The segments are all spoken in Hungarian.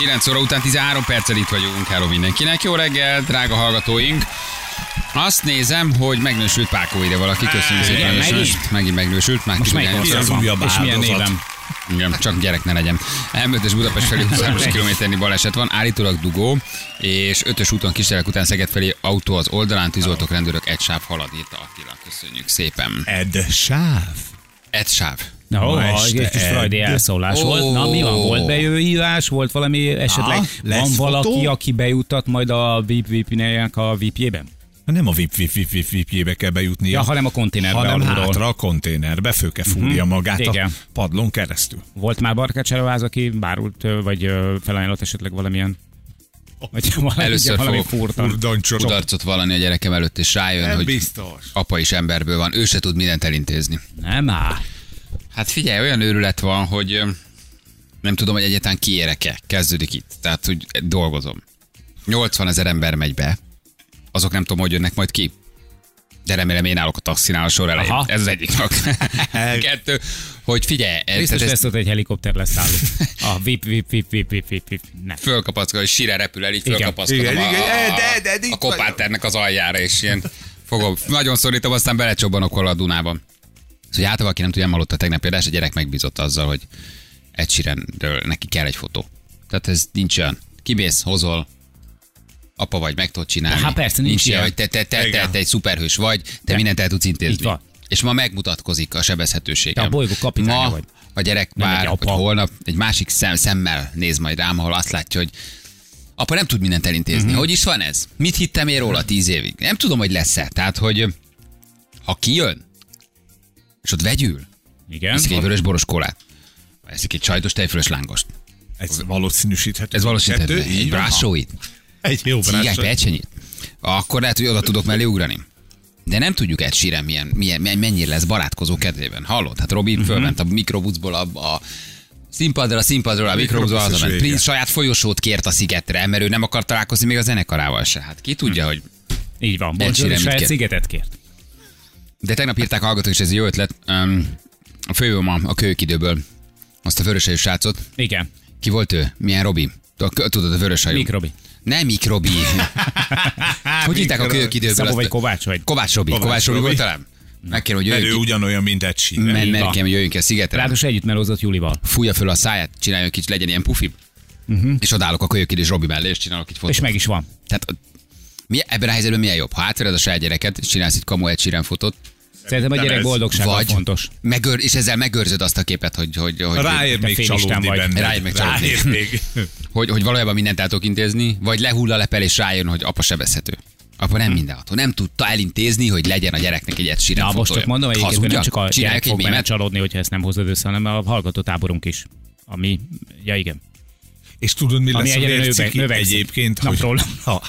9 óra után 13 perccel itt vagyunk. Hello mindenkinek. Jó reggel, drága hallgatóink. Azt nézem, hogy megnősült Pákó ide valaki. Köszönjük szépen. Megint? Megint megnősült. Már Most melyik az újabb És milyen névem? Igen, csak gyerek ne legyen. M5-ös Budapest felé 23 kilométernyi baleset van, állítólag dugó, és 5-ös úton kistelek után Szeged felé autó az oldalán, tűzoltók, rendőrök, egy sáv halad, írta Attila. Köszönjük szépen. Ed sáv. Egy sáv. Na, Ma egy este kis frajdi elszólás Ó. volt. Na, mi van? Volt bejövőhívás? Volt valami esetleg? Ah, van valaki, fotó? aki bejutat majd a VIP VIP-nek a VIP-jében? Nem a vip vip vip vip vip kell bejutni, Ja, hanem a konténerbe hanem alulról. hátra a konténerbe, fő kell fúrja magát Igen. a padlón keresztül. Volt már Barkács Elváz, aki bárult, vagy felajánlott esetleg valamilyen vagy valami, Először valami. Kudarcot vallani a gyerekem előtt, és rájön, Nem hogy biztos. apa is emberből van, ő se tud mindent elintézni. Nem áll. Hát figyelj, olyan őrület van, hogy nem tudom, hogy egyáltalán kiérek-e. Kezdődik itt. Tehát, hogy dolgozom. 80 ezer ember megy be, azok nem tudom, hogy jönnek majd ki. De remélem én állok a taxinál a sor elején. Aha. Ez az egyik dolog. Kettő, hogy figyelj, Biztos lesz ott egy helikopter leszálló. A VIP, VIP, VIP, VIP, VIP, VIP, VIP. Nem. fölkapaszkodom, hogy sire repül el, így Igen. fölkapaszkodom Igen, a, igen, a, de- de- de itt a kopáternek az aljára, és ilyen fogom, nagyon szorítom, aztán belecsobbanok hol a Dunában. Szóval általában, aki nem tudja, nem hallott a tegnapi adás, a gyerek megbízott azzal, hogy egy Sheeranről neki kell egy fotó. Tehát ez nincs olyan. Kimész, hozol, apa vagy, meg tudod csinálni. Hát persze, nincs ilyen, ilyen. hogy te, te, te, te, te, egy szuperhős vagy, te De. mindent el tudsz intézni. Így van. És ma megmutatkozik a sebezhetőségem. Te a bolygó kapitánya ma vagy. a gyerek Nem már, apa. holnap egy másik szem, szemmel néz majd rám, ahol azt látja, hogy apa nem tud mindent elintézni. Uh-huh. Hogy is van ez? Mit hittem én róla tíz évig? Nem tudom, hogy lesz-e. Tehát, hogy ha kijön, és ott vegyül, Igen. eszik egy vörös boros kólát, eszik egy sajtos tejfölös lángost. Ez valószínűsíthető. Ez valószínűleg Kettő, egy brásóit, Egy jó brásó. pecsenyit. Akkor lehet, hogy oda tudok mellé ugrani. De nem tudjuk Ed Sheeran milyen, milyen, mennyire lesz barátkozó kedvében. Hallod? Hát Robi Mhm. uh-huh. fölment a mikrobuszból a, a színpadra, a színpadról, a mikrobuszból Mikrobusz is hazament. Prince saját folyosót kért a szigetre, mert ő nem akar találkozni még a zenekarával se. Hát ki tudja, hogy... Így van. Mit saját kér? szigetet kért. De tegnap írták a hallgatók, és ez egy jó ötlet. Um, a fővőm a, a kőkidőből, azt a vöröshajú srácot. Igen. Ki volt ő? Milyen Robi? Tudod, a vöröshajú. Mikrobi. Nem Mikrobi. hogy hívták a Mikro- kőkidőből? Szabó vagy Kovács vagy? Kovács Robi. Kovács Kovács Robi Robi. volt talán? Megkérem, hogy Mert ő jöjjön ki. ugyanolyan, mint Így van. merkem, hogy jöjjön ki a szigetre. Ráadásul együtt melózott Julival. Fújja föl a száját, csinálja egy kicsit, legyen ilyen pufi. Uh-huh. És odállok a kölyökid és Robi mellé, és csinálok egy fotót. És meg is van. Tehát mi, ebben a helyzetben milyen jobb? Ha átvered a saját gyereket, és csinálsz egy kamu egy fotót, Szerintem a gyerek ez. boldogsága vagy fontos. megőr, és ezzel megőrzöd azt a képet, hogy, hogy, hogy, Ráér Te még csalódni vagy. benne. Ráér még csalódni. Ráér még. hogy, hogy valójában mindent el tudok intézni, vagy lehull a lepel, és rájön, hogy apa sebezhető. Apa nem mindenható. Nem tudta elintézni, hogy legyen a gyereknek egy egy Sheeran Na, most csak mondom, hogy nem csak a gyerek fog csalódni, hogyha ezt nem hozod össze, hanem a hallgató táborunk is. Ami, ja igen. És tudod, mi Ami lesz a vérciki növekszik. egyébként? Napról. ha,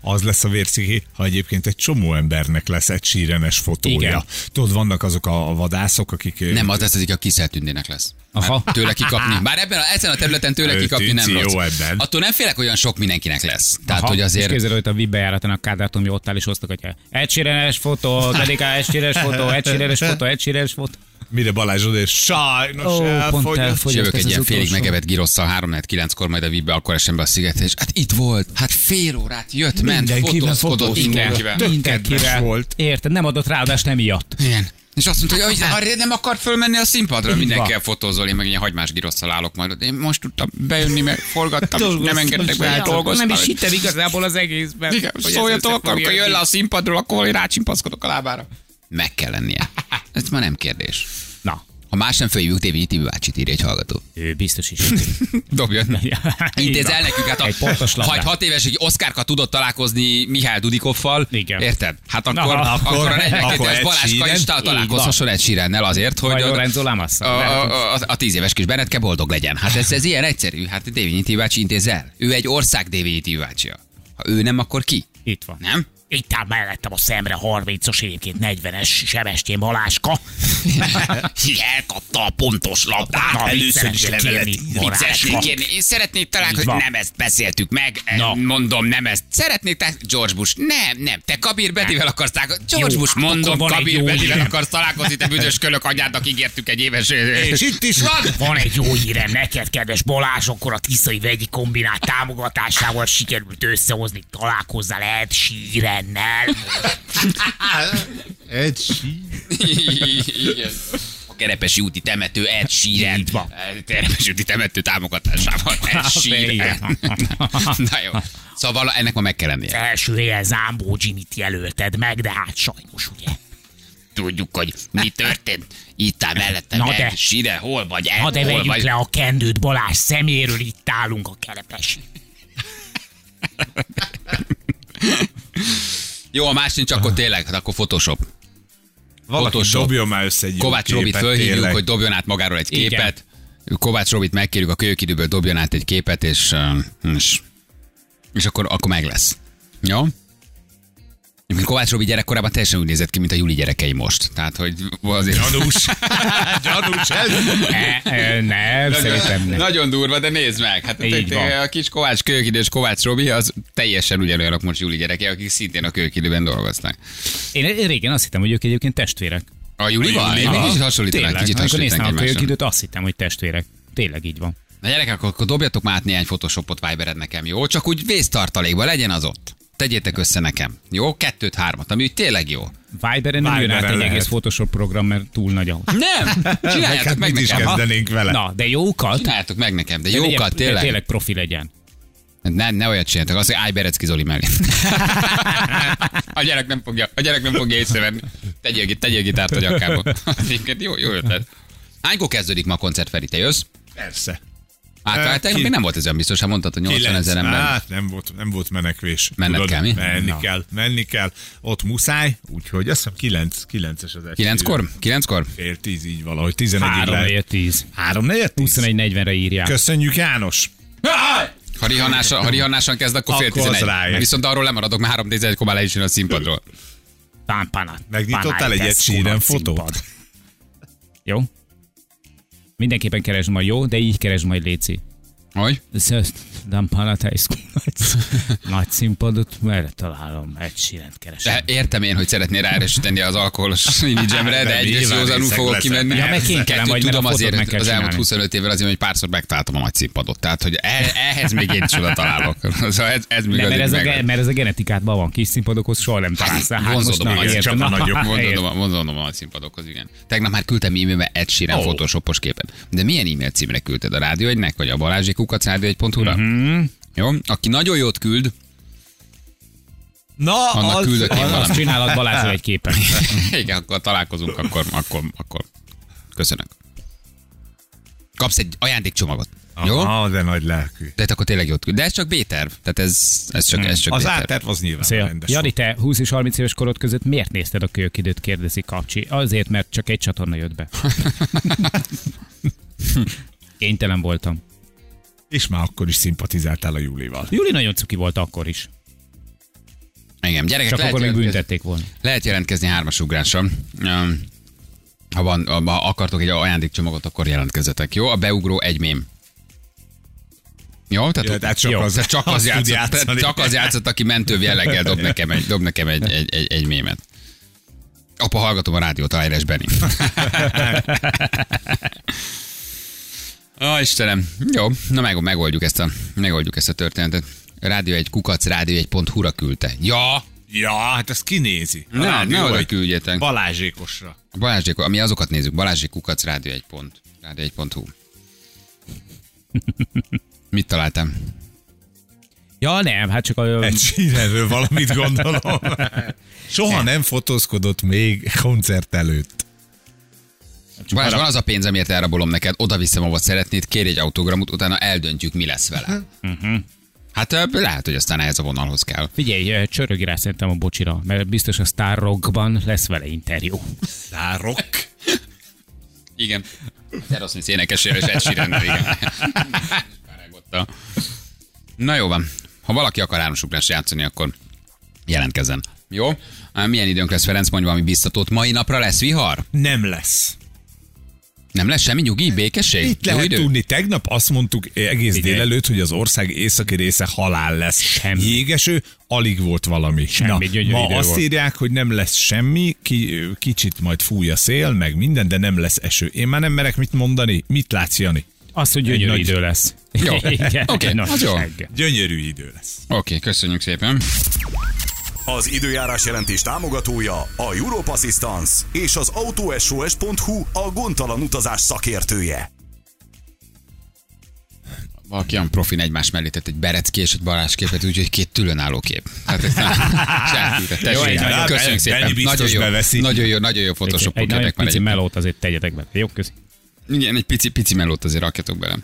az lesz a vérciki, ha egyébként egy csomó embernek lesz egy sírenes fotója. Igen. Tudod, vannak azok a vadászok, akik... Nem, az lesz, az, a Kiszel Tündének lesz. Aha. Tőle kikapni. Bár ebben a, ezen a területen tőle Ő kikapni nem rossz. jó ebben. Attól nem félek, olyan sok mindenkinek lesz. Tehát, Aha, hogy És azért... képzeld, hogy a VIP bejáraton a Kádár Tomi ott áll és hoztak, hogy egysírenes fotó, dedikál egysírenes fotó, egysírenes fotó, egysírenes fotó. Mire Balázs oda, és sajnos pont elfogyott. Elfogyott egy ilyen félig megevett girosszal, 3 9 kor majd a vízbe, akkor esem be a szigetre, és hát itt volt, hát fél órát jött, ment, fotózkodott fotózkodott. mindenkivel. Mindenkivel. volt. Érted, nem adott ráadást nem miatt. Igen. És azt mondta, hogy arra nem akart fölmenni a színpadra, Így mindenkivel fotózol, én meg ilyen hagymás girosszal állok majd. Én most tudtam bejönni, mert forgattam, és nem engedtek be, dolgoztam. Nem is hittem igazából az egészben. Igen, szóljatok, akkor, jön le a színpadról, akkor én rácsimpaszkodok a lábára. Meg kell lennie. Ez már nem kérdés. Ha más nem följövünk, Tévényi Tibi bácsit írja egy hallgató. ő biztos is. Dobjon. Intéz el nekünk, hát a, Egy ha egy hat éves, hogy Oszkárka tudott találkozni Mihály Dudikoffal, Igen. érted? Hát akkor, Na, akkor, akkor- a 42 akkor éves is ta- találkozhasson egy Sheerannel azért, hogy a, a, a, a, tíz éves kis Benetke boldog legyen. Hát ez, ez ilyen egyszerű. Hát Dévényi Tibi bácsi intéz el. Ő egy ország Dévényi Tibi bácsia. Ha ő nem, akkor ki? Itt van. Nem? Itt áll mellettem a szemre 30-as egyébként 40-es Sebestyén Baláska. Elkapta a pontos labdát. Na, először is levelet én szeretnék talán, hogy nem ezt beszéltük meg. Na. Mondom, nem ezt. Szeretnék, te George Bush. Nem, nem. Te Kabir Bedivel akarsz találkozni. George Jó, Bush, hát mondom, Kabir Bedivel akarsz találkozni, te büdös kölök anyádnak ígértük egy éves... És itt is van. Van egy jó hírem neked, kedves Balázs, akkor a Tiszai Vegyi Kombinát támogatásával sikerült összehozni, találkozzál Ed Sheerannel. Egy sí. Igen. A Kerepesi úti temető Ed Sheeran. Kerepesi úti temető támogatásával Ed Sheeran. Na jó. Szóval ennek ma meg kell lennie. Első helyen Zámbó Jimmy-t jelölted meg, de hát sajnos, ugye? Tudjuk, hogy mi történt. Itt áll mellettem Na Ed de- Sheeran. Hol vagy Ed? Ha de vegyük vagy? le a kendőt Balázs szeméről, itt állunk a Kerepesi. Jó, a más nincs, akkor tényleg, hát akkor Photoshop. Valaki Photoshop. dobjon már össze egy Kovács Robit képet, fölhívjuk, tényleg. hogy dobjon át magáról egy Igen. képet. Kovács Robit megkérjük a kölyökidőből, dobjon át egy képet, és, és, és akkor, akkor meg lesz. Jó? Egyébként Kovács Robi gyerekkorában teljesen úgy nézett ki, mint a Juli gyerekei most. Tehát, hogy azért... Gyanús. Gyanús ez. E, e, nem, szerintem nem. Nagyon durva, de nézd meg. Hát Így van. a kis Kovács kölyökidős Kovács Robi, az teljesen ugyanolyanok most Juli gyerekei, akik szintén a kölyökidőben dolgoznak. Én, régen azt hittem, hogy ők egyébként testvérek. A Julival? Én még kicsit hasonlítanak, Tényleg, kicsit amikor néztem hasonlítanak a azt hittem, hogy testvérek. Tényleg így van. Na gyerekek, akkor, akkor dobjatok már át néhány photoshopot Vibered nekem, jó? Csak úgy vésztartalékba legyen az ott. Tegyétek össze nekem. Jó? Kettőt, hármat, ami úgy tényleg jó. Viberen nem jön át egy lehet. egész Photoshop program, mert túl nagy ahhoz. Nem! Meg Csináljátok hát meg mit is nekem. Ha? kezdenénk vele? Na, de jókat. Csináljátok meg nekem, de de legyen- jókat, de tényleg. Tényleg profi legyen. Ne, ne olyat csináltok, azt, hogy állj Berecki Zoli mellé. a gyerek nem fogja, a gyerek nem fogja észrevenni. Tegyél, tegyél gitárt a nyakába. Jó, jó ötlet. Hánykor kezdődik ma a koncert, Feri? Te jössz? Persze. Hát, tegnap ki- még nem volt ez olyan biztos, ha mondtad, hogy 80 Kilenc. ezer ember. Hát nem volt, nem volt menekvés. Menned kell, mi? Menni Na. kell, menni kell. Ott muszáj, úgyhogy azt hiszem 9, 9-es az első. Kilenckor? Kilenckor? Fél tíz, így valahogy. 11 3 lehet. 4 10. 3 4 21-40-re írják. Köszönjük János. Ha rihanással, ha rihanással kezd, akkor fél Akkor az 11. ráér. Viszont arról lemaradok, mert 3 11 már le is jön a színpadról. Pámpánat. Megnyitottál egy Ed Sheeran fotót? Jó? Mindenképpen keresd majd, jó? De így keresd majd, Léci. Hogy? Dan Panathinaikos nagy, nagy színpadot, merre találom? Egy sírent keresem. De értem én, hogy szeretnél ráerősíteni az alkoholos imidzsemre, de De egyrészt józanul fogok leszel. kimenni. Ja, meg Kettőt vagy, mert tudom azért az elmúlt csinálni. 25 évvel azért, hogy párszor megtaláltam a nagy színpadot. Tehát, hogy e- ehhez még én is oda találok. Ez, ez még Nem, mert, ez a, mert ez a genetikádban van, kis színpadokhoz soha nem találsz. Hát na, nagy csak a na, nagyobb, vonzódom a- nagy színpadokhoz, igen. Tegnap már küldtem e-mailbe Sheeran Ó. photoshopos képet. De milyen e-mail címre küldted? A rádió egynek, vagy a Balázsi kukac rádió egy.hu-ra? Mhm. Jó? Aki nagyon jót küld, Na, Annak küldök én Az, valamit. az csinálod Balázsra egy képet. Igen, akkor találkozunk, akkor, akkor, akkor. Köszönök. Kapsz egy ajándékcsomagot. Jó? Ah, de nagy lelkű. De akkor tényleg jót küld. De ez csak B-terv. Tehát ez, ez csak, ez csak Az B-terv. átterv az nyilván Szia. rendes. Jani, te 20 és 30 éves korod között miért nézted a kölyökidőt, kérdezi Kapcsi. Azért, mert csak egy csatorna jött be. Kénytelen voltam. És már akkor is szimpatizáltál a Júlival. Júli nagyon cuki volt akkor is. Igen, gyerekek, Csak lehet akkor még büntették volna. lehet jelentkezni hármas ugrással. Um, Ha, van, ha akartok egy ajándékcsomagot, akkor jelentkezzetek. Jó? A beugró egy mém. Jó? Tehát, Ja, tehát csak jó, az- tehát csak az, játszott, játszani. csak az játszott, aki mentő jelleggel dob nekem egy, dob nekem egy, egy, egy, egy mémet. Apa, hallgatom a rádiót, Ájres Benni. Ó, Istenem. Jó, na meg, megoldjuk ezt a, megoldjuk ezt a történetet. Rádió egy kukac, rádió egy pont hura küldte. Ja, Ja, hát ezt kinézi. A ne, ne oda küldjetek. Balázsékosra. Balázsék, ami azokat nézzük. Balázsék kukac, rádió egy pont. Rádió egy pont hu. Mit találtam? Ja, nem, hát csak a... Egy sírerről valamit gondolom. Soha nem fotózkodott még koncert előtt. Balázs, van az a pénz, amiért elrabolom neked, oda viszem, ahol szeretnéd, kérj egy autogramot, utána eldöntjük, mi lesz vele. Hát ö, lehet, hogy aztán ehhez a vonalhoz kell. Figyelj, csörögi rá szerintem a bocsira, mert biztos a Star Rockban lesz vele interjú. Szárok. Igen. Aerosmith énekesére és Ed Sheerannel, igen. Na jó van. Ha valaki akar háromsugrás játszani, akkor jelentkezzen. Jó? Milyen időnk lesz, Ferenc, mondj valami biztatót. Mai napra lesz vihar? Nem lesz. Nem lesz semmi nyugi, békesség? Itt Jó lehet idő? tudni, tegnap azt mondtuk egész Figyelj. délelőtt, hogy az ország északi része halál lesz. Semmi. Jégeső, alig volt valami. Semmi, gyönyörű ma idő azt volt. írják, hogy nem lesz semmi, ki, kicsit majd fúj a szél, meg minden, de nem lesz eső. Én már nem merek mit mondani. Mit látsz, Jani? Az, hogy gyönyörű nagy- idő lesz. Jó. Igen, Oké, nagy az jó. Gyönyörű idő lesz. Oké, köszönjük szépen. Az időjárás jelentés támogatója a Europe Assistance és az autosos.hu a gondtalan utazás szakértője. Valaki olyan profin egymás mellé tett egy Berecki és egy Balázs képet, úgyhogy két különálló kép. Hát ez nem, semmit, Jó, egy nagyon- köszönjük szépen. Nagyon jó, beveszi. nagyon jó, nagyon jó Egy photoshopok nagyon pici egy. melót azért tegyetek be. Jó, köszi. Igen, egy pici, pici melót azért rakjatok bele.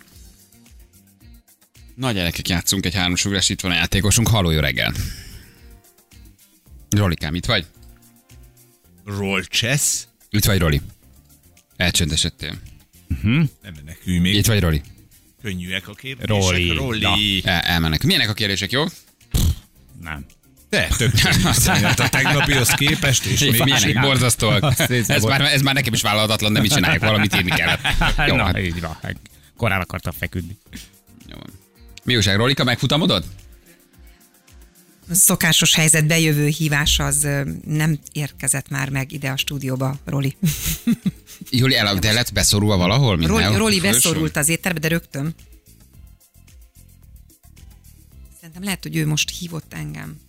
Na gyerekek, játszunk egy háromsugrás, itt van a játékosunk, halló jó reggel. Rolikám, itt vagy? Roll chess? Itt vagy, Roli? Elcsöndesedtél. Nem menekülj még. Itt vagy, Roli? Könnyűek a kérdések. Roli. Roli. El, elmennek. Milyenek a kérdések, jó? Nem. De, tök. Hát a tegnapihoz képest, és még Milyenek borzasztóak. Ez már, ez már nekem is vállalhatatlan, de mit csinálják, valamit írni kellett. Jó, Na, hát, így van. Korán akartam feküdni. jó. Mi újság, Rolika, megfutamodod? Szokásos helyzet bejövő hívás az nem érkezett már meg ide a stúdióba, Roli. Juli, el, de lett beszorulva valahol? Roli, Mindenhol? Roli beszorult az étterbe, de rögtön. Szerintem lehet, hogy ő most hívott engem.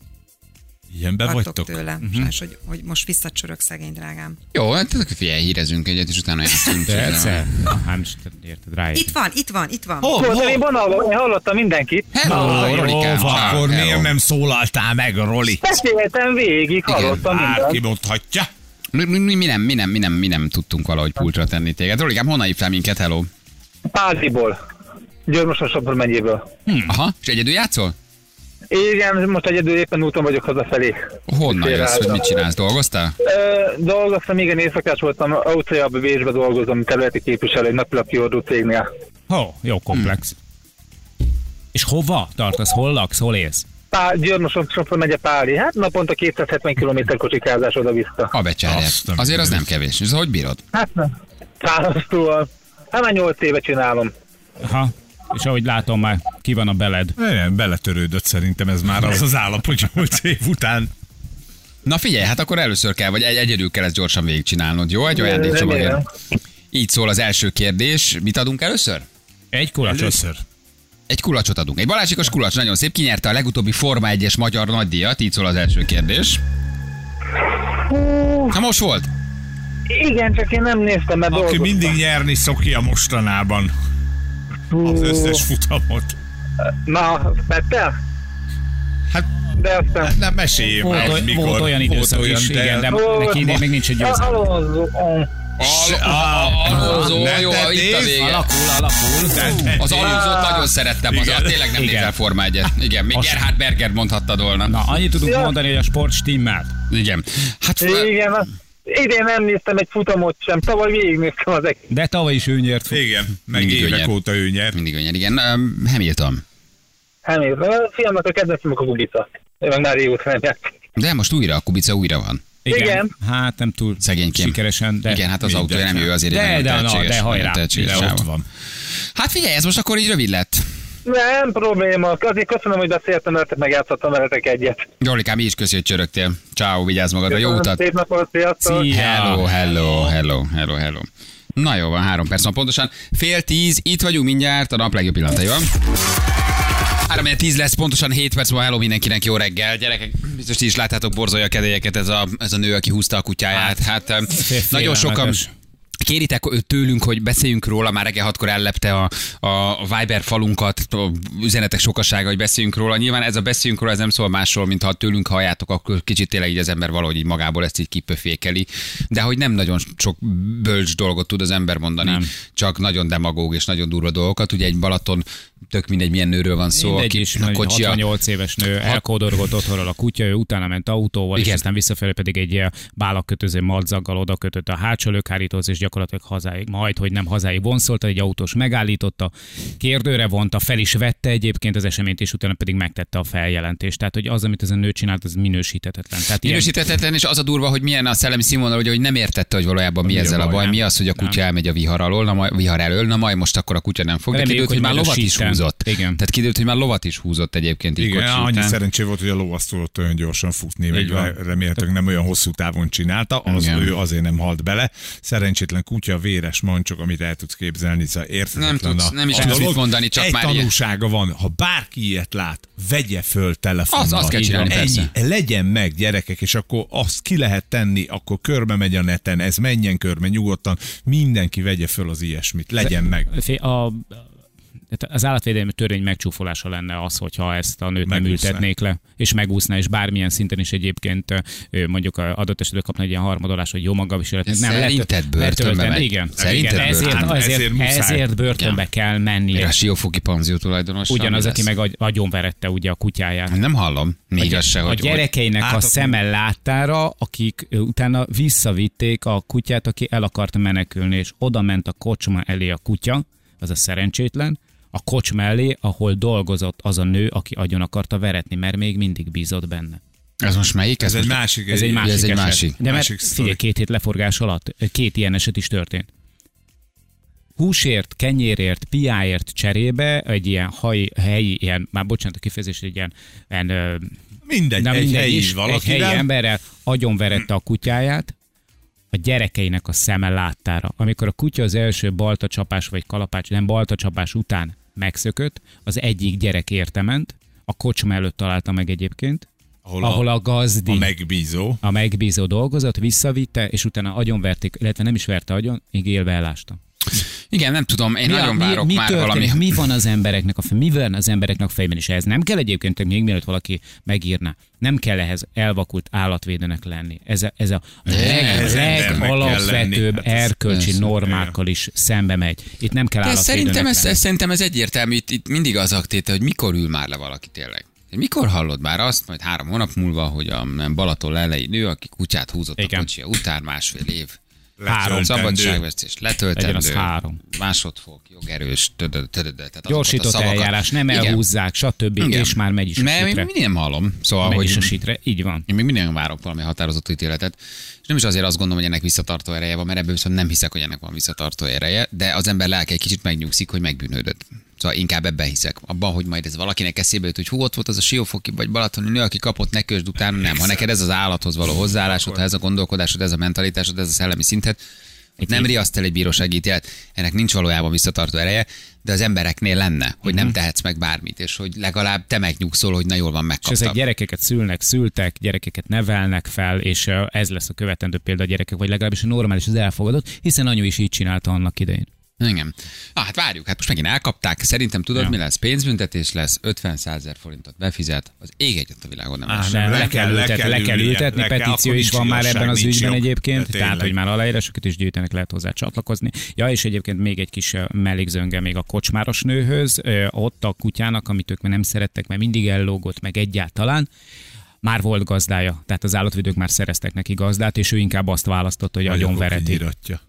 Ilyenben Tartok vagytok? tőle, uh-huh. sajnos, hogy, hogy most visszacsörök szegény drágám. Jó, hát figyelj, hírezünk egyet, és utána játszunk. Persze. Hát most érted, ráérted. Itt van, itt van, itt van. Hol, Hol, én hol? vonalban, én hallottam mindenkit. Hello, Jó, Rolikám. Ciao, akkor miért nem szólaltál meg, Roli? Beszéltem végig, hallottam Bárki mindent. mondhatja. Mi, mi, mi, nem, mi, nem, mi, nem, mi nem tudtunk valahogy pultra tenni téged. Rolikám, honnan hívtál minket? Hello. Páziból. Györmösösöpör megyéből. Aha, és egyedül játszol? Igen, most egyedül éppen úton vagyok hazafelé. Honnan jössz, hogy mit csinálsz? Dolgoztál? Ö, dolgoztam, igen, éjszakás voltam, autójában Bécsbe dolgozom, területi képviselő, egy napilap kiordó cégnél. Ó, jó komplex. És hova tartasz? Hol laksz? Hol élsz? Pál, Györmösöpör megye Páli. Hát naponta 270 km kocsikázás oda-vissza. A becsárját. Azért az nem kevés. Ez hogy bírod? Hát nem. Fárasztóan. Hát már 8 éve csinálom. Aha. És ahogy látom már, ki van a beled. Nem, beletörődött szerintem ez már az az állapot 8 év után. Na figyelj, hát akkor először kell, vagy egy, egyedül kell ezt gyorsan végigcsinálnod, jó? Egy ajándékcsomagért. Így szól az első kérdés. Mit adunk először? Egy kulacsot. Először. Egy kulacsot adunk. Egy balázsikos kulacs, nagyon szép. Kinyerte a legutóbbi Forma 1-es magyar nagydíjat, így szól az első kérdés. Na most volt? Igen, csak én nem néztem, mert Aki dolgoztam. mindig nyerni szokja mostanában az összes futamot. Na, Pettel? Hát De aztán... nem mesélj Volt, már, hogy mikor. volt olyan időszak is, igen, de neki idén még nincs egy győzelem. Alonso, oh. Alonso, jó, itt a vége. Alakul, alakul. Az Alonso nagyon szerettem, az, tényleg nem Igen. nézel Forma 1 Igen, még Gerhard Berger mondhattad volna. Na, annyit tudunk mondani, hogy a sport stimmelt. Igen. Hát Igen, idén nem néztem egy futamot sem, tavaly végignéztem az egész. De tavaly is ő nyert. Igen, meg Mindig ő évek nyer. óta ő nyer. mindig olyan, igen. Um, Hamilton. Hamilton. A fiamnak a kedvencem a Kubica. Ő meg már régóta nem játszik. De most újra, a Kubica újra van. Igen. Hát nem túl Szegénykém. sikeresen, de... Igen, hát az autója nem jó, azért De, de, na, de hajrá. De ott van. Hát figyelj, ez most akkor így rövid lett. Nem probléma. Azért köszönöm, hogy beszéltem veletek, meg játszottam veletek egyet. Jolikám, mi is köszi, hogy csörögtél. Ciao, vigyázz magadra, jó utat. Szép napot, sziasztok! Szia. Hello, hello, hello, hello, hello. Na jó, van, három perc van pontosan. Fél tíz, itt vagyunk mindjárt, a nap legjobb pillanatai van. Három tíz lesz, pontosan 7 perc van, hello mindenkinek, jó reggel. Gyerekek, biztos ti is láttátok borzolja a kedélyeket ez a, ez a nő, aki húzta a kutyáját. Hát em, nagyon sokan félelmetes. Kéritek tőlünk, hogy beszéljünk róla, már reggel hatkor ellepte a, a Viber falunkat, a üzenetek sokasága, hogy beszéljünk róla. Nyilván ez a beszéljünk róla, ez nem szól másról, mint ha tőlünk halljátok, akkor kicsit tényleg így az ember valahogy így magából ezt így kipöfékeli. De hogy nem nagyon sok bölcs dolgot tud az ember mondani, Nem. csak nagyon demagóg és nagyon durva dolgokat. Ugye egy Balaton, tök mindegy milyen nőről van szó, Mindegy aki is, a egy kocsia, 68 éves nő elkódorgott otthonról a kutya, ő utána ment autóval, Igen. és aztán visszafelé pedig egy bálakkötöző madzaggal oda kötött a hátsó lökhárítóhoz, és gyakorlatilag hazáig, majd, hogy nem hazáig vonszolta, egy autós megállította, kérdőre vonta, fel is vette egyébként az eseményt, és utána pedig megtette a feljelentést. Tehát, hogy az, amit ez a nő csinált, az minősíthetetlen. Tehát ilyen- Minősítetetlen, és az a durva, hogy milyen a szellemi színvonal, hogy, hogy nem értette, hogy valójában mi Mi a ezzel a baj, nem? mi az, hogy a kutya elmegy a vihar alól, na majd, vihar elől, na majd most akkor a kutya nem fog, de Reméljük, kiderült, hogy, hogy már lovat is húzott. Igen. Tehát kiderült, hogy már lovat is húzott egyébként Igen, annyi szerencsé volt, hogy a lovaszt tudott olyan gyorsan futni, vagy remélhetőleg nem olyan hosszú távon csinálta, az ő azért nem halt bele. Szerencsétlen kutya, véres mancsok, amit el tudsz képzelni, szóval érthetetlen Nem tudsz- a- nem is a tudsz mit mondani, csak Egy már ilyen- tanulsága van, ha bárki ilyet lát, vegye föl telefonnal. Az- azt kell csinálni, persze. Ennyi. Legyen meg, gyerekek, és akkor azt ki lehet tenni, akkor körbe megy a neten, ez menjen körbe nyugodtan, mindenki vegye föl az ilyesmit, legyen meg. A, tehát az állatvédelmi törvény megcsúfolása lenne az, hogyha ezt a nőt nem Megúszná. ültetnék le, és megúszná, és bármilyen szinten is egyébként mondjuk a adott esetben kapna egy ilyen harmadolás, hogy jó maga viselet. Szerinted börtönbe megy? Igen, Szerinted igen ezért, börtönbe? ezért, Ezért muszáj. ezért börtönbe Igen. kell mennie. Mire a siófoki panzió tulajdonos. Ugyanaz, aki meg agy- agyonverette ugye a kutyáját. Nem hallom. Még az se, a hogy, hogy gyerekeinek a szeme láttára, akik utána visszavitték a kutyát, aki el akart menekülni, és oda ment a kocsma elé a kutya, az a szerencsétlen, a kocsma elé, ahol dolgozott az a nő, aki agyon akarta veretni, mert még mindig bízott benne. ez most melyik? Ez egy most- másik. Ez egy egy- másik ez egy eset. másik. De mert Másik figyelj, sztori. két hét leforgás alatt két ilyen eset is történt. Húsért, kenyérért, piáért cserébe egy ilyen haj, helyi, ilyen, már bocsánat a kifejezés, egy ilyen, ilyen Mindegy, Na egy mindegy helyi is, egy helyi emberrel agyonverette a kutyáját, a gyerekeinek a szeme láttára. Amikor a kutya az első balta csapás vagy kalapács, nem balta csapás után megszökött, az egyik gyerek értement, a kocsma előtt találta meg egyébként, Ahol, ahol a, a gazdi, a megbízó. a megbízó dolgozott, visszavitte, és utána agyonverték, illetve nem is verte agyon, még élve elásta. Igen, nem tudom, én Mi, nagyon mi, várok mi, már történik? valami. mi van az embereknek a fej, mi van az embereknek a fejben, és ez nem kell egyébként, még mielőtt valaki megírná, nem kell ehhez elvakult állatvédőnek lenni. Ez a, ez a leg, ez legalapvetőbb. Hát ez erkölcsi persze. normákkal is szembe megy. Itt nem kell állatvédőnek szerintem ez, lenni. ez, szerintem ez egyértelmű, itt, itt mindig az aktéte, hogy mikor ül már le valaki tényleg. Mikor hallod már azt, majd három hónap múlva, hogy a Balaton lelei nő, aki kutyát húzott Igen. a kocsia után másfél év. Három. Szabadságvesztés, letöltendő, Legyen az három. másodfok, jogerős, tödöd, tödöd, tehát Gyorsított szavakat- eljárás, nem Igen. elhúzzák, stb. Igen. És már megy is a Mert én nem hallom. Szóval, Megy hogy is a sitre, így van. én még mindig várok valami határozott ítéletet. És nem is azért azt gondolom, hogy ennek visszatartó ereje van, mert ebből viszont nem hiszek, hogy ennek van visszatartó ereje, de az ember lelke egy kicsit megnyugszik, hogy megbűnődött. Szóval inkább ebben hiszek. Abban, hogy majd ez valakinek eszébe jut, hogy hú, ott volt az a siófoki vagy balatoni nő, aki kapott, ne kösd utána, nem. Ha neked ez az állathoz való hozzáállásod, ha ez a gondolkodásod, ez a mentalitásod, ez a szellemi szintet, itt nem riaszt el egy bírósági ítélet, ennek nincs valójában visszatartó ereje, de az embereknél lenne, hogy nem tehetsz meg bármit, és hogy legalább te megnyugszol, hogy na jól van, És megkaptam. ezek gyerekeket szülnek, szültek, gyerekeket nevelnek fel, és ez lesz a követendő példa a gyerekek, vagy legalábbis a normális, az elfogadott, hiszen anyu is így csinálta annak idején. Igen. Ah, hát várjuk, hát most megint elkapták. Szerintem tudod, Ja. mi lesz? Pénzbüntetés lesz, 50 ezer forintot befizet. Az ég egyet a világon nem Á, nem, Le, kell- le ültetni, kell le kell ültetni, le kell, petíció is van már ebben az ügyben jog. egyébként, De tehát hogy már aláírásokat is gyűjtenek, lehet hozzá csatlakozni. Ja, és egyébként még egy kis mellékzönge még a kocsmáros nőhöz, ott a kutyának, amit ők már nem szerettek, mert mindig ellógott meg egyáltalán, már volt gazdája, tehát az állatvédők már szereztek neki gazdát, és ő inkább azt választotta, hogy agyon vereti. Kinyiratja.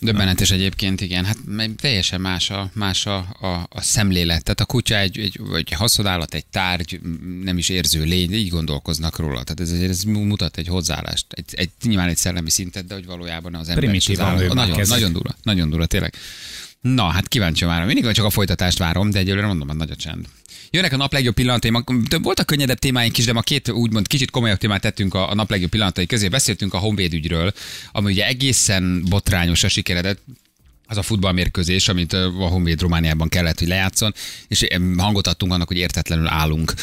Döbbenetes egyébként, igen. Hát teljesen más a, más a, a, a szemlélet. Tehát a kutya egy, egy, egy haszonállat, egy tárgy, nem is érző lény, így gondolkoznak róla. Tehát ez, ez mutat egy hozzáállást. Egy, egy, nyilván egy szellemi szintet, de hogy valójában az ember és az állat. Nagyon, nagyon durva, nagyon durva, tényleg. Na, hát kíváncsi várom. Mindig csak a folytatást várom, de egyelőre mondom, hogy nagy a csend. Jönnek a nap legjobb pillanatai. Voltak könnyedebb témáink is, de ma két úgymond kicsit komolyabb témát tettünk a, a nap legjobb pillanatai közé. Beszéltünk a Honvéd ügyről, ami ugye egészen botrányos a sikeredet az a futballmérkőzés, amit a Honvéd Romániában kellett, hogy lejátszon, és hangot adtunk annak, hogy értetlenül állunk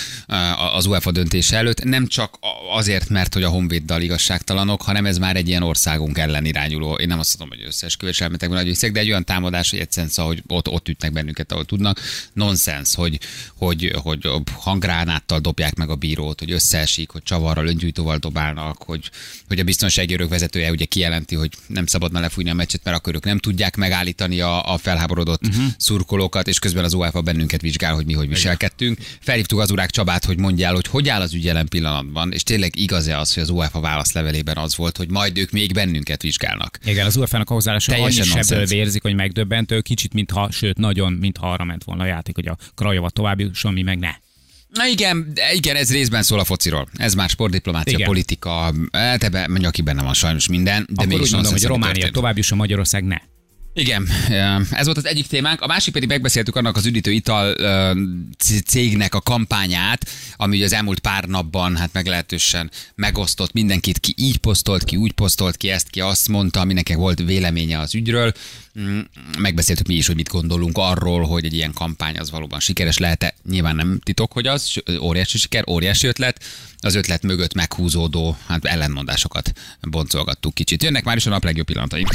az UEFA döntése előtt. Nem csak azért, mert hogy a Honvéddal igazságtalanok, hanem ez már egy ilyen országunk ellen irányuló, én nem azt mondom, hogy összeesküvés elmetek nagy viszek, de egy olyan támadás, hogy egyszerűen szóval, hogy ott, ott ütnek bennünket, ahol tudnak. Nonsens, hogy, hogy, hogy hangránáttal dobják meg a bírót, hogy összeesik, hogy csavarral, öngyújtóval dobálnak, hogy, hogy a biztonsági örök vezetője ugye kijelenti, hogy nem szabadna lefújni a meccset, mert akkor ők nem tudják megállítani a, a felháborodott uh-huh. szurkolókat, és közben az UEFA bennünket vizsgál, hogy mi hogy viselkedtünk. Felhívtuk az urák Csabát, hogy mondjál, hogy hogy áll az ügy jelen pillanatban, és tényleg igaz-e az, hogy az UEFA válaszlevelében az volt, hogy majd ők még bennünket vizsgálnak. Igen, az UEFA-nak a hozzáállása Teljesen sebből vérzik, hogy megdöbbentő, kicsit, mintha, sőt, nagyon, mintha arra ment volna a játék, hogy a Krajova tovább jusson, mi meg ne. Na igen, igen, ez részben szól a fociról. Ez már sportdiplomácia, Igen. politika, hát ebben mondjuk, aki benne van sajnos minden, de Akkor úgy mondom, hogy Románia történt. tovább jusson, Magyarország ne. Igen, ez volt az egyik témánk. A másik pedig megbeszéltük annak az üdítő ital cégnek a kampányát, ami ugye az elmúlt pár napban hát meglehetősen megosztott mindenkit, ki így posztolt, ki úgy posztolt, ki ezt, ki azt mondta, mindenkinek volt véleménye az ügyről. Mm, Megbeszéltük mi is, hogy mit gondolunk arról, hogy egy ilyen kampány az valóban sikeres lehet-e. Nyilván nem titok, hogy az óriási siker, óriási ötlet. Az ötlet mögött meghúzódó hát ellenmondásokat boncolgattuk kicsit. Jönnek már is a nap legjobb pillanatai.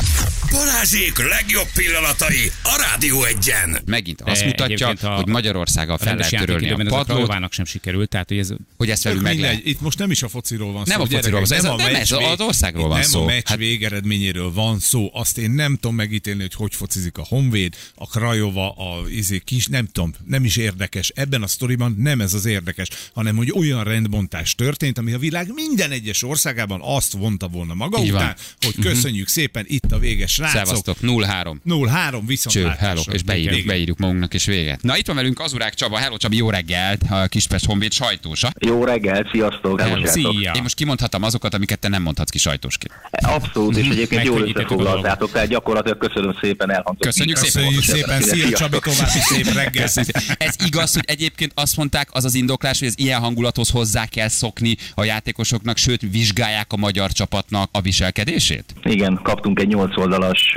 Balázsék legjobb pillanatai a Rádió egyen. Megint azt De mutatja, a hogy Magyarországgal fel lehet törölni a ez a padlót, Krajovának sem sikerült, tehát hogy ez hogy ezt velük meg lehet. itt most nem is a fociról van Nem szó. a fociról van szó, ez a- nem, ez meccs az vég- országról van nem szó. a meccs Hát- végeredményéről van szó. Azt én nem tudom megítélni, hogy hogy focizik a Honvéd, a Krajova, a izé, kis, nem tudom, nem is érdekes. Ebben a sztoriban nem ez az érdekes, hanem hogy olyan rendbontás történt, ami a világ minden egyes országában azt vonta volna maga Így van. után, hogy köszönjük szépen, itt a vége, srácok. Szevasztok, 0-3. 0-3 Cső, viszontlátásra. hello, és beírjuk, Igen. beírjuk magunknak és vége. Na itt van velünk Azurák Csaba, hello Csabi, jó reggelt, a Kispest Honvéd sajtósa. Jó reggel, sziasztok! Hello. Szia! Én most kimondhatom azokat, amiket te nem mondhatsz ki sajtósként. Abszolút, és egyébként jól összefoglaltátok, tehát gyakorlatilag köszönöm szépen elhangzott. Köszönjük szépen. Köszönjük szépen, szia Sziasztok. Csabi, további szép reggel. Ez igaz, hogy egyébként azt mondták, az az indoklás, hogy az ilyen hangulathoz hozzá kell szokni a játékosoknak, sőt vizsgálják a magyar csapatnak a viselkedését? Igen, kaptunk egy 8 oldalas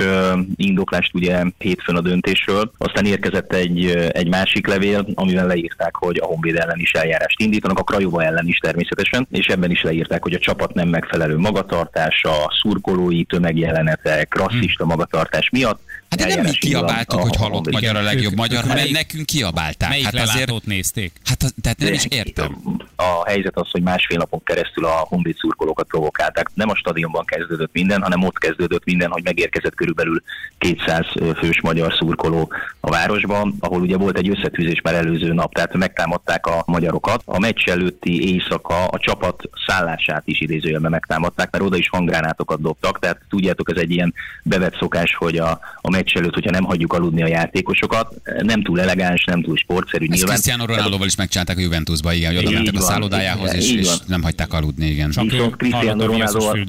indoklást ugye hétfőn a döntésről, aztán érkezett egy, egy másik levél, amivel leírták, hogy a Honvéd ellen is eljárást indítanak, a Krajova ellen is természetesen, és ebben is leírták, hogy a csapat nem megfelelő magatartása, szurkolói tömegjelenetek, rasszista magatartás miatt. Hát de nem mi indul a- kiabáltuk, hogy halott Honvéd. magyar a legjobb Ők- magyar, hanem nekünk kiabálták. Melyik Hát azért, nézték? hát az, tehát nem De is értem. A helyzet az, hogy másfél napon keresztül a Honvéd szurkolókat provokálták. Nem a stadionban kezdődött minden, hanem ott kezdődött minden, hogy megérkezett körülbelül 200 fős magyar szurkoló a városban, ahol ugye volt egy összetűzés már előző nap, tehát megtámadták a magyarokat. A meccs előtti éjszaka a csapat szállását is idézőjelben megtámadták, mert oda is hanggránátokat dobtak, tehát tudjátok, ez egy ilyen bevett szokás, hogy a, a meccs előtt, hogyha nem hagyjuk aludni a játékosokat, nem túl elegáns, nem túl sportszerű Ezt nyilván. Cristiano Ronaldoval is megcsinálták a Juventusba, igen, hogy oda Igen, mentek a szállodájához, és, és nem hagyták aludni, igen. Csak Viszont Cristiano hallott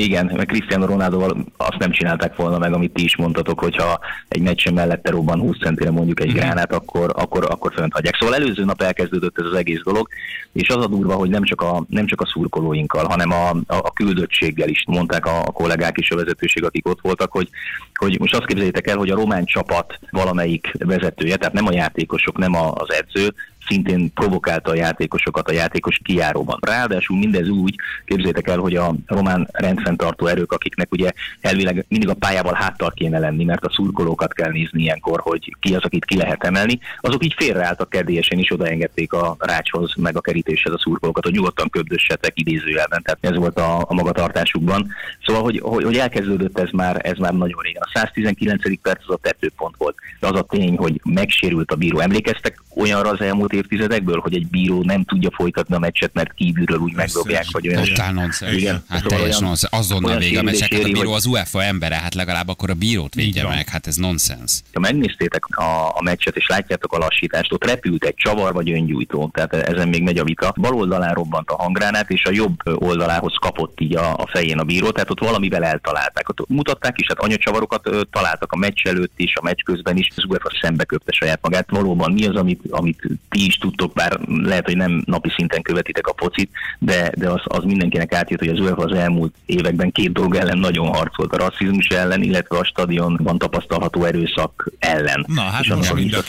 Igen, mert Cristiano Ronaldoval azt nem csinálták volna meg, amit ti is mondtatok, hogyha egy meccsen mellette robban 20 centire mondjuk Mhm. egy gránát, akkor, akkor, akkor fönt hagyják. Szóval előző nap elkezdődött ez az egész dolog, és az a durva, hogy nem csak a, nem csak a szurkolóinkkal, hanem a, a, a küldöttséggel is mondták a, a kollégák és a vezetőség, akik ott voltak, hogy, hogy most azt képzeljétek el, hogy a román csapat valamelyik vezetője, tehát nem a játékosok, nem az edző, szintén provokálta a játékosokat a játékos kijáróban. Ráadásul mindez úgy, képzétek el, hogy a román rendfenntartó erők, akiknek ugye elvileg mindig a pályával háttal kéne lenni, mert a szurkolókat kell nézni ilyenkor, hogy ki az, akit ki lehet emelni, azok így félreálltak kedélyesen is odaengedték a rácshoz, meg a kerítéshez a szurkolókat, hogy nyugodtan köbdössetek idézőjelben, tehát ez volt a, a magatartásukban. Szóval, hogy, hogy, hogy elkezdődött ez már, ez már nagyon régen. A 119. perc az a tetőpont volt. De az a tény, hogy megsérült a bíró. Emlékeztek olyanra az elmúlt évtizedekből, hogy egy bíró nem tudja folytatni a meccset, mert kívülről úgy megdobják, hogy olyan... Totál nonsens. Igen. Hát Szóval teljes olyan- nonsens. Azonnal vége a meccsnek, hát a bíró az UEFA embere, hát legalább akkor a bírót védje meg, hát ez nonsens. Ha megnéztétek a, a meccset, és látjátok a lassítást, ott repült egy csavar vagy öngyújtó, tehát ezen még megy a vita. Bal oldalán robbant a hangránát, és a jobb oldalához kapott így a, a fején a bíró, tehát ott valamivel eltalálták. Ott mutatták is, hát anyacsavarokat ö, találtak a meccs előtt is, a meccs közben is, az UEFA szembe köpte saját magát. Valóban mi az, amit, amit ti is tudtok, bár lehet, hogy nem napi szinten követitek a focit, de, de az, az mindenkinek átjött, hogy az UEFA az elmúlt években két dolog ellen nagyon harcolt, a rasszizmus ellen, illetve a stadionban tapasztalható erőszak ellen. Na, hát és most mind a.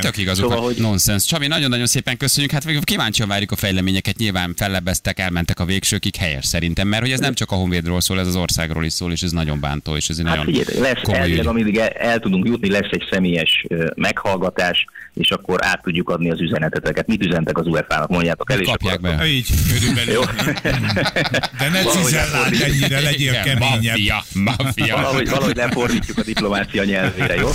Tök igazuk, Szóval, hogy nonsens. Csabi, nagyon-nagyon szépen köszönjük. Hát kíváncsian várjuk a fejleményeket. Nyilván fellebeztek, elmentek a végsőkig helyes szerintem, mert hogy ez nem csak a Honvédról szól, ez az országról is szól, és ez nagyon bántó, és ez Hát nagyon figyelj, lesz komoly elvileg, amíg el, el tudunk jutni, lesz egy személyes meghallgatás, és akkor át tudjuk adni az üzenetet üzeneteteket, mit üzentek az UEFA-nak, mondjátok el, és Kapják akkor be. Így, körülbelül. Jó. De ne lefordítjuk. ennyire, legyél keményebb. Maffia, maffia. valahogy, valahogy lefordítjuk a diplomácia nyelvére, jó?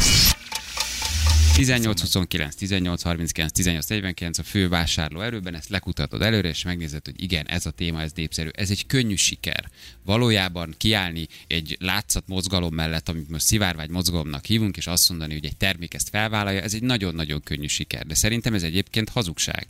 18-29, 18-39, 18-49 a fő vásárló erőben, ezt lekutatod előre, és megnézed, hogy igen, ez a téma, ez népszerű. Ez egy könnyű siker. Valójában kiállni egy látszat mozgalom mellett, amit most szivárvány mozgalomnak hívunk, és azt mondani, hogy egy termék ezt felvállalja, ez egy nagyon-nagyon könnyű siker. De szerintem ez egyébként hazugság.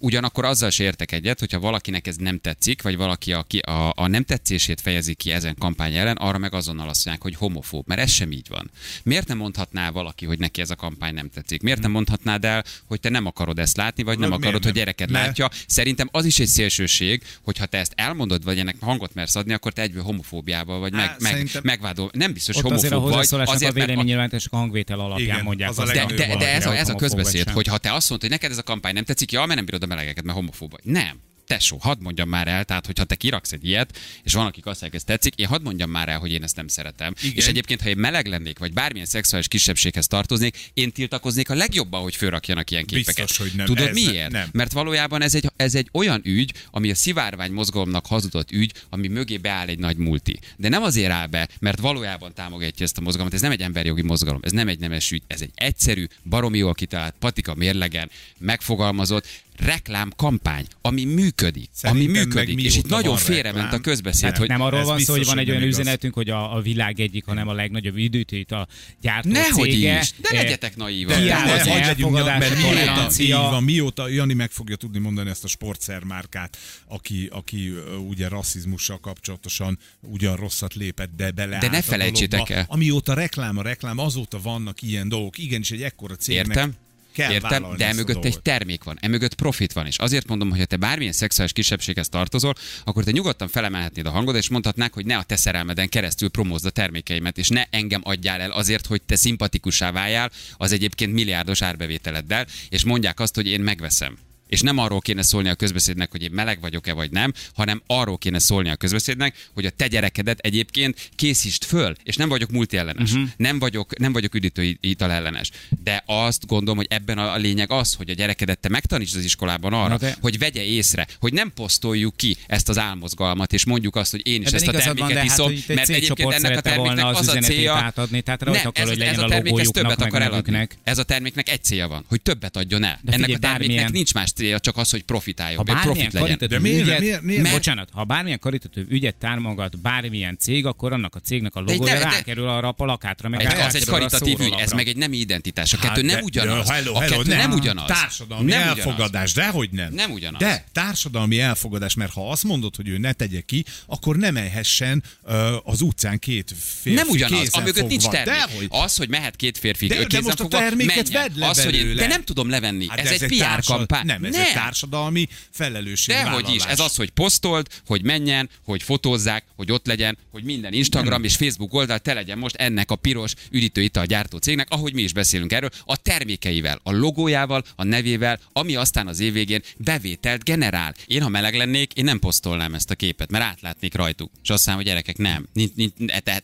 Ugyanakkor azzal se értek egyet, hogyha valakinek ez nem tetszik, vagy valaki aki a, a nem tetszését fejezi ki ezen kampány ellen, arra meg azonnal azt mondják, hogy homofób, mert ez sem így van. Miért nem mondhatná valaki, hogy neki ez a kampány nem tetszik? Miért nem mondhatnád el, hogy te nem akarod ezt látni, vagy nem akarod, hogy gyereked Le- látja? Szerintem az is egy szélsőség, hogyha te ezt elmondod, vagy ennek hangot mersz adni, akkor te egyből homofóbiával vagy meg, meg, szerintem- megvádol. Nem biztos Ott azért a homofób vagy, a azért, mert a- véleménynyilvánítások a hangvétel alapján Igen, mondják. az a de, hogy de, ez, a, ez a homofób közbeszéd, hogy ha te azt mondod, hogy neked ez a kampány nem tetszik, ja, mert nem bírod a meleget, mert homofób vagy. Nem. Tesó, hadd mondjam már el, tehát hogyha te kiraksz egy ilyet, és van, akik azt mondják, ez tetszik, én hadd mondjam már el, hogy én ezt nem szeretem. Igen. És egyébként, ha én meleg lennék, vagy bármilyen szexuális kisebbséghez tartoznék, én tiltakoznék a legjobban, hogy fölrakjanak ilyen Biztos, képeket. hogy nem. Tudod Ez miért? nem. Mert valójában ez egy, ez egy olyan ügy, ami a szivárvány mozgalomnak hazudott ügy, ami mögé beáll egy nagy multi. De nem azért áll be, mert valójában támogatja ezt a mozgalmat. Ez nem egy emberjogi mozgalom, ez nem egy nemes ügy, ez egy egyszerű, baromi jól kitalált, patika mérlegen megfogalmazott reklámkampány, ami működik. Szerintem ami működik. És itt nagyon félrement a közbeszéd, nem. hogy Nem arról van szó, hogy van egy olyan igaz. üzenetünk, hogy a, a világ egyik, hanem a legnagyobb időtét a gyártó nehogy cége. is, de Eh, legyetek naívak. De az elfogadás, mert a mióta, így van, mióta Jani meg fogja tudni mondani ezt a sportszermárkát, aki, aki ugye rasszizmussal kapcsolatosan ugyan rosszat lépett, de bele De ne felejtsétek el. Amióta reklám a reklám, azóta vannak ilyen dolgok. Igenis, egy ekkora cégnek Értem? Kell Értem, de emögött egy termék van, emögött profit van, és azért mondom, hogy ha te bármilyen szexuális kisebbséghez tartozol, akkor te nyugodtan felemelhetnéd a hangod, és mondhatnák, hogy ne a te szerelmeden keresztül promózd a termékeimet, és ne engem adjál el azért, hogy te szimpatikussá váljál az egyébként milliárdos árbevételeddel, és mondják azt, hogy én megveszem. És nem arról kéne szólni a közbeszédnek, hogy én meleg vagyok-e vagy nem, hanem arról kéne szólni a közbeszédnek, hogy a te gyerekedet egyébként készítsd föl, és nem vagyok multiellenes, uh-huh. nem vagyok, nem vagyok üdítő ital ellenes. De azt gondolom, hogy ebben a lényeg az, hogy a gyerekedet te megtanítsd az iskolában arra, de- hogy vegye észre, hogy nem posztoljuk ki ezt az álmozgalmat, és mondjuk azt, hogy én is Ebben ezt a van, terméket de hát, iszom, egy mert egyébként ennek a terméknek az az a célja, átadni, tehát nem, akar, ez, hogy ez a termék ez többet akar eladni. Ez a terméknek egy célja van, hogy többet adjon el. De Ennek figyelj, a terméknek nincs más célja, csak az, hogy profitáljon, Ha hogy bármilyen profit legyen. De miért- ügyet, miért- miért- mert, bocsánat, ha bármilyen karitatív ügyet támogat bármilyen cég, akkor annak a cégnek a De logója de- de- rákerül arra a plakátra, meg Egy, az egy karitatív ügy, ez meg egy nemi identitás. A Hát kettő nem de- ugyanaz. de hello, a hello, kettő nem ugyanaz. Társadalmi nem ugyanaz. elfogadás, dehogy nem. Nem ugyanaz. De társadalmi elfogadás, mert ha azt mondod, hogy ő ne tegye ki, akkor nem elhessen ö, az utcán két férfi Nem ugyanaz, amögött nincs termék. Az, hogy mehet két férfi De- de most a terméket vedd le az, hogy én, de nem tudom levenni. Hát ez de egy PR kampány. Nem, ez egy társadalmi felelősség. Dehogy is, ez az, hogy posztold, hogy menjen, hogy fotózzák, hogy ott legyen, hogy minden Instagram és Facebook oldal te legyen most ennek a piros üdítőital gyártó cégnek, ahogy mi is beszélünk erről, a termékeivel, a logójával, a nevével, ami aztán az év végén bevételt generál. Én, ha meleg lennék, én nem posztolnám ezt a képet, mert átlátnék rajtuk. És azt mondom, hogy gyerekek, nem, nincs, nincs,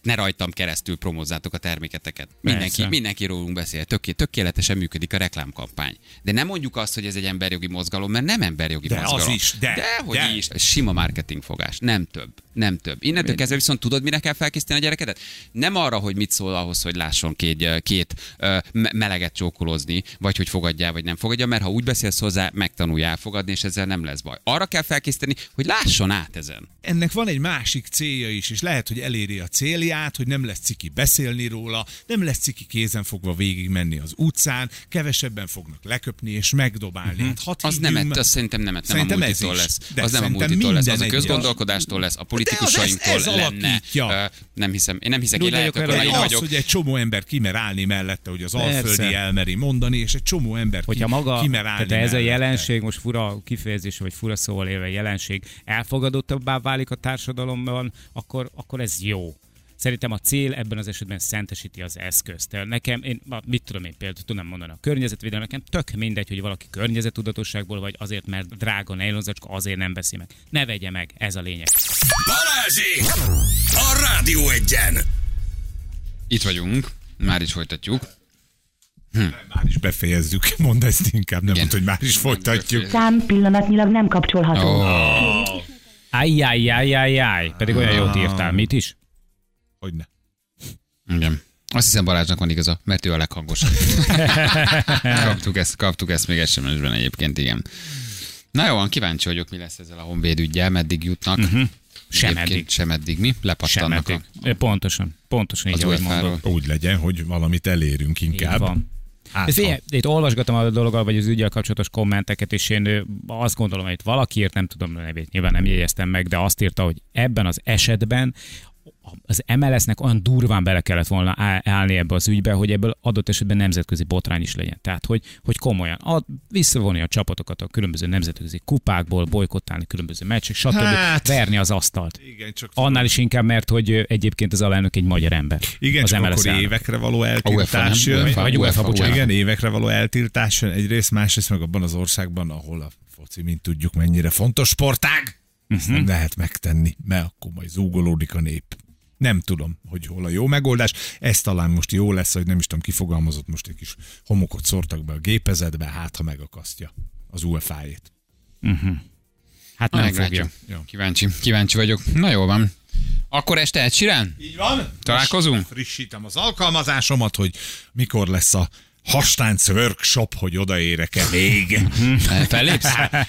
ne rajtam keresztül promózzátok a terméketeket. Mindenki, Persze. mindenki rólunk beszél, Töké, tökéletesen működik a reklámkampány. De nem mondjuk azt, hogy ez egy emberjogi mozgalom, mert nem emberjogi De az mozgalom. is, de, Dehogy de. is. Sima marketing fogás. Nem több. Nem több. Innentől kezdve viszont tudod, mire kell felkészíteni a gyerekedet? Nem arra, hogy mit szól ahhoz, hogy lásson két, két meleget csókolózni, vagy hogy fogadjál, vagy nem fogadja, mert ha úgy beszélsz hozzá, megtanulja elfogadni, és ezzel nem lesz baj. Arra kell felkészíteni, hogy lásson át ezen. ennek van egy másik célja is, és lehet, hogy eléri a célját, hogy nem lesz ciki beszélni róla, nem lesz ciki kézenfogva végig menni az utcán, kevesebben fognak leköpni és megdobálni. Hát, hadd Az nem, me- az szerintem nem, nem a Szerintem ez multitól lesz. De az nem a multitól lesz, az a közgondolkodástól lesz, a ez- politikusainktól ez lenne. alakítja. Ö, Nem hiszem, én nem hiszek, én lehet, hogy az, vagyok. hogy egy csomó ember kimer állni mellette, hogy az Persze. alföldi elmeri mondani, és egy csomó ember Hogyha ki, maga, kimer állni tehát ez a jelenség, most fura kifejezés, vagy fura szóval élve jelenség, elfogadottabbá válik a társadalomban, akkor, akkor ez jó. Szerintem a cél ebben az esetben szentesíti az eszközt. Nekem, én, mit tudom én például, tudnám mondani, a környezetvédelem, nekem tök mindegy, hogy valaki környezettudatosságból, vagy azért, mert drága nejlonzacska, azért nem veszi meg. Ne vegye meg, ez a lényeg. Balázsi! A Rádió egyen! Itt vagyunk, már is folytatjuk. Már is befejezzük, mondd ezt inkább, nem mondd, hogy már is folytatjuk. Szám pillanatnyilag nem kapcsolható. Ajjajjajjajjaj. Pedig olyan jót írtál. Mit is? Hogy ne. Igen. Azt hiszem Balázsnak van igaza, mert ő a leghangosabb. kaptuk, ezt, kaptuk ezt még SMS-ben egyébként, igen. Na jó, van, kíváncsi vagyok, mi lesz ezzel a honvéd ügyel, meddig jutnak. Uh-huh. Sem eddig. Sem eddig, mi? Sem Lepattannak eddig. a, Pontosan. Pontosan így, ahogy mondod. Úgy legyen, hogy valamit elérünk Így inkább. van. Hát, Ez figyelj, itt olvasgatom a dologgal, vagy az ügyel kapcsolatos kommenteket, és én azt gondolom, hogy itt valaki írt, nem tudom a nevét, nyilván nem jegyeztem meg, de azt írta, hogy ebben az esetben az MLS-nek olyan durván bele kellett volna állni ebbe az ügybe, hogy ebből adott esetben nemzetközi botrány is legyen. Tehát, hogy, hogy komolyan ad, visszavonni a csapatokat a különböző nemzetközi kupákból, bolykottálni különböző meccsek, stb. Hát. verni az asztalt. Igen, csak, Annál is inkább, mert hogy egyébként az alelnök egy magyar ember. igen, az csak MLS akkor elnök. évekre való eltiltás jön. Vagy UEFA, bocsánat. Igen, évekre való eltiltás jön egyrészt, másrészt meg abban az országban, ahol a foci, mint tudjuk, mennyire fontos sportág, ezt nem lehet megtenni, mert akkor majd zúgolódik a nép. Nem tudom, hogy hol a jó megoldás. Ez talán most jó lesz, hogy nem is tudom, kifogalmazott, most egy kis homokot szórtak be a gépezetbe, hát ha megakasztja az UEFA-ét. Hát nem Meglátjuk. fogja. Kíváncsi, kíváncsi vagyok. Na jó van. Akkor este egy sirán? Így van. Találkozunk? Most Frissítem az alkalmazásomat, hogy mikor lesz a hastánc workshop, hogy odaérek-e még. Fellépsz?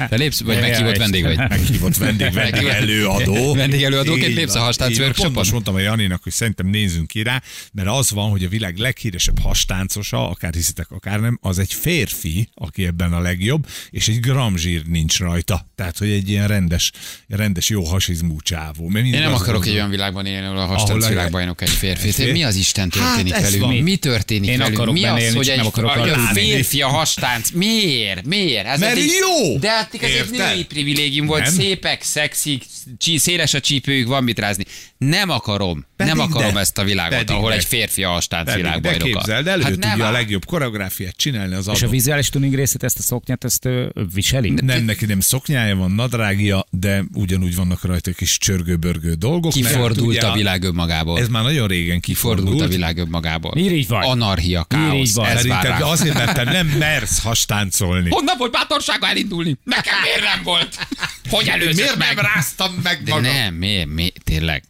Fellépsz? Vagy meghívott vendég vagy? Meghívott vendég, vendég előadó. Vendégelőadóként Így lépsz a Hastánc workshopon? Pont most mondtam a Janinak, hogy szerintem nézzünk ki rá, mert az van, hogy a világ leghíresebb hastáncosa, akár hiszitek, akár nem, az egy férfi, aki ebben a legjobb, és egy gram zsír nincs rajta. Tehát, hogy egy ilyen rendes, rendes jó hasizmú csávó. Mert Én nem akarok az- egy olyan világban élni, ahol a hastánc világbajnok egy férfi. Egy férfi? Mi az Isten történik Hát velünk? van. Mi történik Én akarok Mi az, hogy egy, nem akarok a, a aludni. férfi a hastánc? Miért? Miért? Ez Mert egy, jó! De hát ez egy női privilégium volt. Nem? Szépek, szexik, csí, széles a csípőjük, van mit rázni. Nem akarom. Pedig nem akarom de. ezt a világot, Pedig ahol de. egy férfi a hastánc Pedig, de világbajnoka. képzeld, elő hát tudja nem a legjobb koreográfiát csinálni az És a adott vizuális tuning részét, ezt a szoknyát, ezt ö, viseli? Nem, neki nem szoknyája van, nadrágja, de ugyanúgy vannak rajta kis csörgő-börgő dolgok. Kifordult a világ önmagából. Ez már nagyon régen Kifordult a kifordult. világ önmagából. Vagy. Anarchia, káosz. Ez ránk. azért, mert te nem mersz hastáncolni. Honnan volt bátorsága elindulni? Nekem miért nem volt? Hogy előzött Miért meg? nem ráztam meg De magam? nem, miért, miért, tényleg.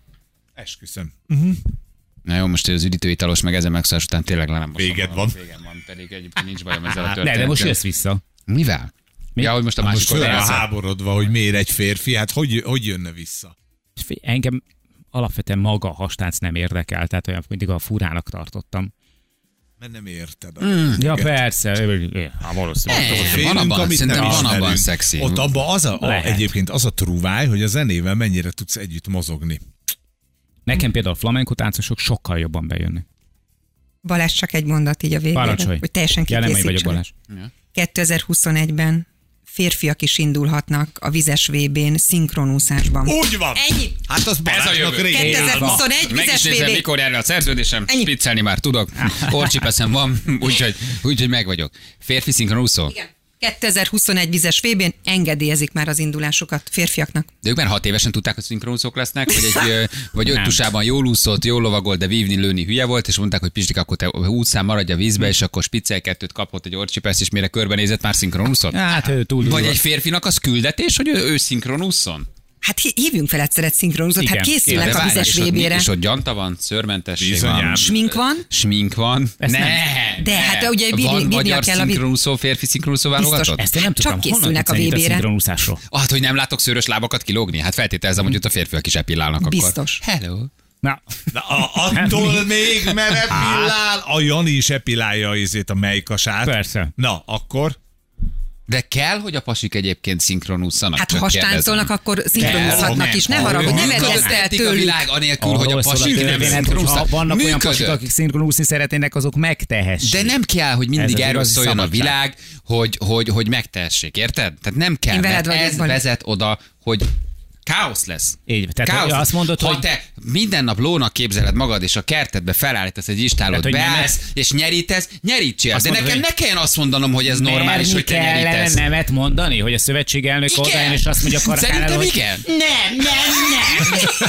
Esküszöm. Na jó, most az üdítőitalos meg ezen megszállás után tényleg le nem Véged van. Végem van, pedig egyébként nincs bajom ezzel a Ne, történettel. de most jössz vissza. Mivel? Mi? Ja, hogy most a másik Most oldalra. háborodva, hogy miért egy férfi, hát hogy, hogy jönne vissza? Engem alapvetően maga a hastánc nem érdekel, tehát olyan mindig a furának tartottam. Mert nem érted. Mm. Ja, persze, ha valószínűleg. Nem, Félünk, van abban, amit szerintem nem van ismerünk. abban szexi. Ott abban az a, a, egyébként az a trúváj, hogy a zenével mennyire tudsz együtt mozogni. Nekem például flamenco táncosok sokkal jobban bejönnek. Balázs csak egy mondat így a végére, Parancsolj. hogy teljesen Ja, nem én vagyok kikészítsen. Balázs. 2021-ben férfiak is indulhatnak a vizes VB-n szinkronúszásban. Úgy van! Ennyi. Hát az Balázsnak régen. 2021 Meg is vizes nézem, VB. mikor le a szerződésem, Ennyi. spiccelni már tudok, korcsipeszem van, úgyhogy, úgyhogy meg vagyok. Férfi szinkronúszó? Igen. 2021 vizes VB-n engedélyezik már az indulásokat férfiaknak. De ők már hat évesen tudták, hogy szinkronúszók lesznek, vagy, egy, vagy öt tusában jól úszott, jól lovagolt, de vívni, lőni hülye volt, és mondták, hogy Pistik, akkor te úszán maradj a vízbe, és akkor spiccel kettőt kapott egy orcsipesz, és mire körbenézett, már szinkronúszott? Hát ő túl Vagy egy férfinak az küldetés, hogy ő, ő szinkronúszon? Hát hí- hívjunk fel egyszer egy szinkronúzót, hát készülnek a vizes VB-re. és ott gyanta van, szörmentesség Bizonyám. van. Smink van, Smink van. Ezt ne, nem. De hát de ugye bírni- van bírnia magyar kell a szinkronúszó, férfi szinkronúszó Biztos. válogatott? Ezt én nem Csak tudom. Honnan készülnek tudsz a ennyit VB-re. szinkronúszásról? Hát, hogy nem látok szőrös lábakat kilógni? Hát feltételezem, hogy ott a férfiak is epillálnak akkor. Biztos. Hello. Na, De a, attól még, mert epillál, a Jani is epilálja a izét, a mejkasát. Persze. Na, akkor De kell, hogy a pasik egyébként szinkronúszanak. hát ha kérdezem. akkor szinkronúzhatnak nem. is. Ne haragudj, ne van. vedd ezt el Működhetik a tőlük. világ anélkül, hogy a arról szól a pasik nem szinkronúsznak. vannak olyan pasik, akik szinkronúszni szeretnének, azok megtehessék. De nem kell, hogy mindig az erről szóljon a világ, hogy, hogy, hogy megtehessék, érted? Tehát nem kell, mert ez vezet oda, hogy Káosz lesz. Így, tehát Káosz. azt mondod, ha hogy- te minden nap lónak képzeled magad, és a kertedbe felállítasz egy istálót, Tehát, hogy nem beállsz, és nyerítesz, nyerítsél. Azt De mondod, nekem hogy- ne kelljen azt mondanom, hogy ez normális, hogy te nyerítesz. nemet mondani, hogy a szövetség elnök odajön, és azt mondja Szerintem Karakánára, hogy igen. nem, nem,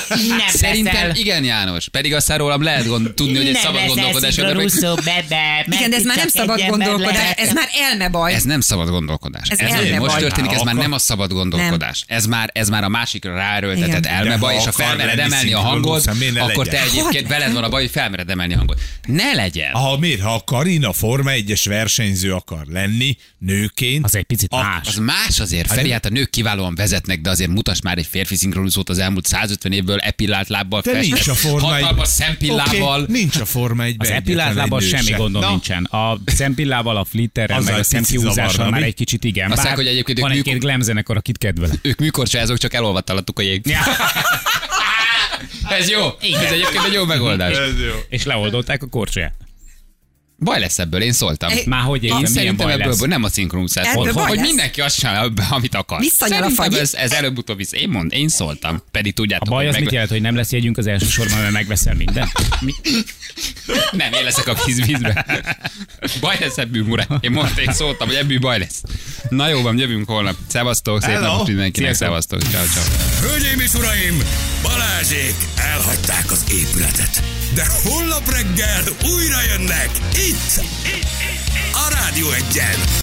nem, nem Szerintem leszel. igen, János. Pedig aztán rólam lehet gond, tudni, hogy egy szabad gondolkodás. Igen, de ez már nem szabad gondolkodás, ez már elmebaj. Ez nem szabad gondolkodás. Ez Ez, most történik, ez már nem a szabad gondolkodás. Ez már, ez már a másikra ráerőltetett elmebaj, és ha felmered emelni a hangot, akkor te egyébként Hogy? veled van a baj, hogy felmered emelni a hangot. Ne legyen. Ha miért? Ha a Karina Forma 1-es versenyző akar lenni nőként, Az egy picit más. Az más azért, Feri, hát a nők kiválóan vezetnek, de azért mutas már egy férfi szinkronizót az elmúlt 150 évből epillált lábbal, de nincs a Forma 1 hatalmas szempillával. Okay, nincs a Forma 1 Az epilált lábbal semmi gondom nincsen. A szempillával, a flitterrel, meg a egy szemkiúzással már egy kicsit igen. Azt hogy egyébként van ők egy-két glam zenekar, akit kedvelek. Ők műkorcsázók, csak elolvadt alattuk a jég. Ez jó. Ez egyébként egy jó megoldás. Ez jó. És leoldották a korcsolyát. Baj lesz ebből, én szóltam. Ej, Már hogy Én milyen szerintem baj ebből lesz. nem a szinkronúszás. Ebből Hogy, baj hogy lesz? mindenki azt csinál, amit akar. Visszanyal a fagyi. ez, ez előbb-utóbb visz. Én mond, én szóltam. Pedig A tudjátok, baj hogy az meg... mit jelent, hogy nem lesz jegyünk az első sorban, mert megveszel mindent? Mi? Nem, én leszek a vízvízbe. Baj lesz ebből, mura. Én mondtam, én szóltam, hogy ebből baj lesz. Na jó van, jövünk holnap. Szevasztok, szép Hello. napot mindenkinek. Szevasztok, ciao, ciao. Hölgyeim és uraim, Balázsék elhagyták az épületet. De holnap reggel újra jönnek itt, itt, itt a Rádió egyen.